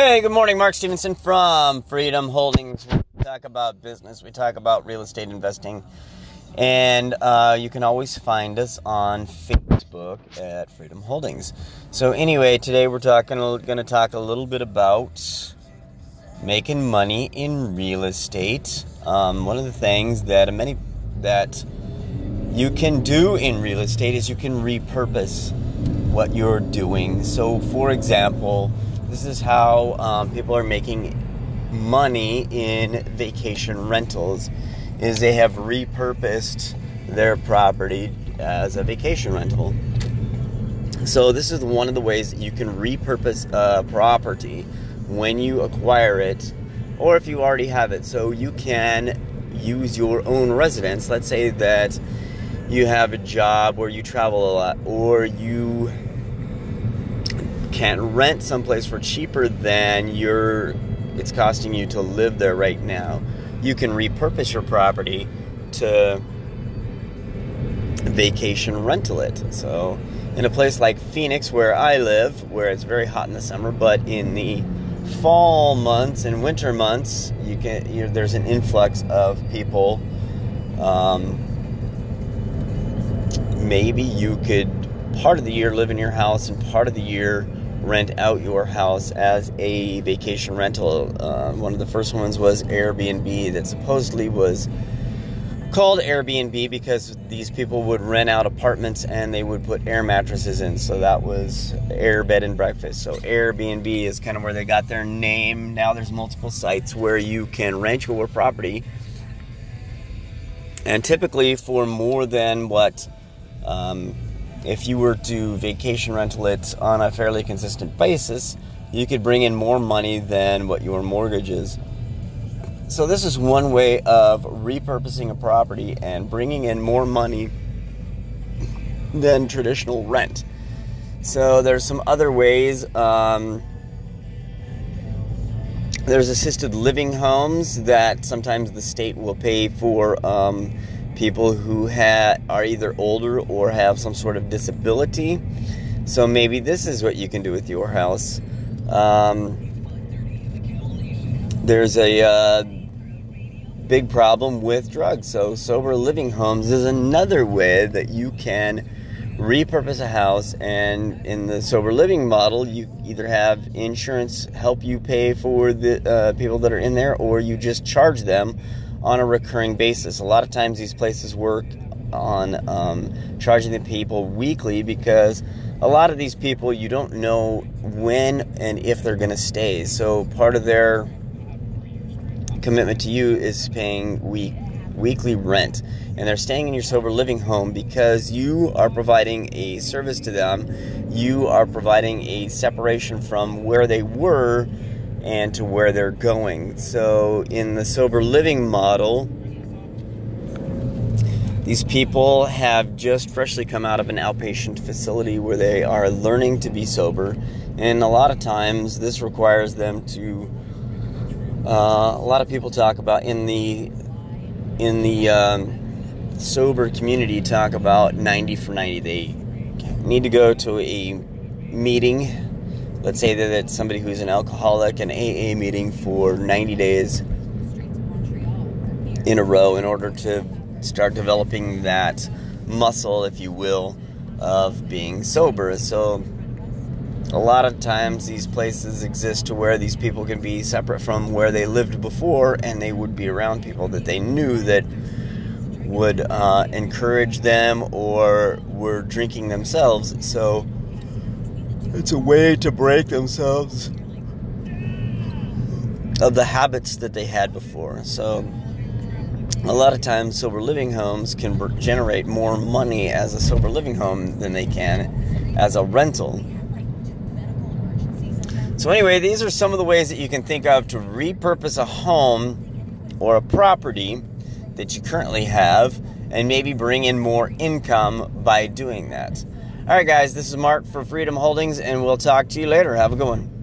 Hey, good morning. Mark Stevenson from Freedom Holdings. We talk about business, we talk about real estate investing, and uh, you can always find us on Facebook at Freedom Holdings. So, anyway, today we're talking, going to talk a little bit about making money in real estate. Um, one of the things that many that you can do in real estate is you can repurpose what you're doing. So, for example, this is how um, people are making money in vacation rentals is they have repurposed their property as a vacation rental. So this is one of the ways that you can repurpose a property when you acquire it or if you already have it. So you can use your own residence. Let's say that you have a job where you travel a lot or you can rent someplace for cheaper than you're it's costing you to live there right now. You can repurpose your property to vacation rental it. So, in a place like Phoenix, where I live, where it's very hot in the summer, but in the fall months and winter months, you can you know, there's an influx of people. Um, maybe you could part of the year live in your house and part of the year rent out your house as a vacation rental. Uh, one of the first ones was Airbnb, that supposedly was called Airbnb because these people would rent out apartments and they would put air mattresses in. So that was air bed and breakfast. So Airbnb is kind of where they got their name. Now there's multiple sites where you can rent your property. And typically for more than what um, if you were to vacation rental it on a fairly consistent basis, you could bring in more money than what your mortgage is. So, this is one way of repurposing a property and bringing in more money than traditional rent. So, there's some other ways. Um, there's assisted living homes that sometimes the state will pay for um, people who ha- are either older or have some sort of disability. So maybe this is what you can do with your house. Um, there's a uh, big problem with drugs. So sober living homes is another way that you can repurpose a house and in the sober living model you either have insurance help you pay for the uh, people that are in there or you just charge them on a recurring basis. A lot of times these places work on um, charging the people weekly because a lot of these people you don't know when and if they're going to stay. So part of their commitment to you is paying week weekly rent and they're staying in your sober living home because you are providing a service to them you are providing a separation from where they were and to where they're going. So, in the sober living model, these people have just freshly come out of an outpatient facility where they are learning to be sober, and a lot of times this requires them to. Uh, a lot of people talk about in the in the um, sober community talk about 90 for 90. They need to go to a meeting let's say that it's somebody who's an alcoholic, an AA meeting for 90 days in a row in order to start developing that muscle, if you will, of being sober. So, a lot of times these places exist to where these people can be separate from where they lived before and they would be around people that they knew that would uh, encourage them or were drinking themselves. So, it's a way to break themselves of the habits that they had before. So, a lot of times, sober living homes can generate more money as a sober living home than they can as a rental. So, anyway, these are some of the ways that you can think of to repurpose a home or a property that you currently have and maybe bring in more income by doing that. All right, guys, this is Mark for Freedom Holdings, and we'll talk to you later. Have a good one.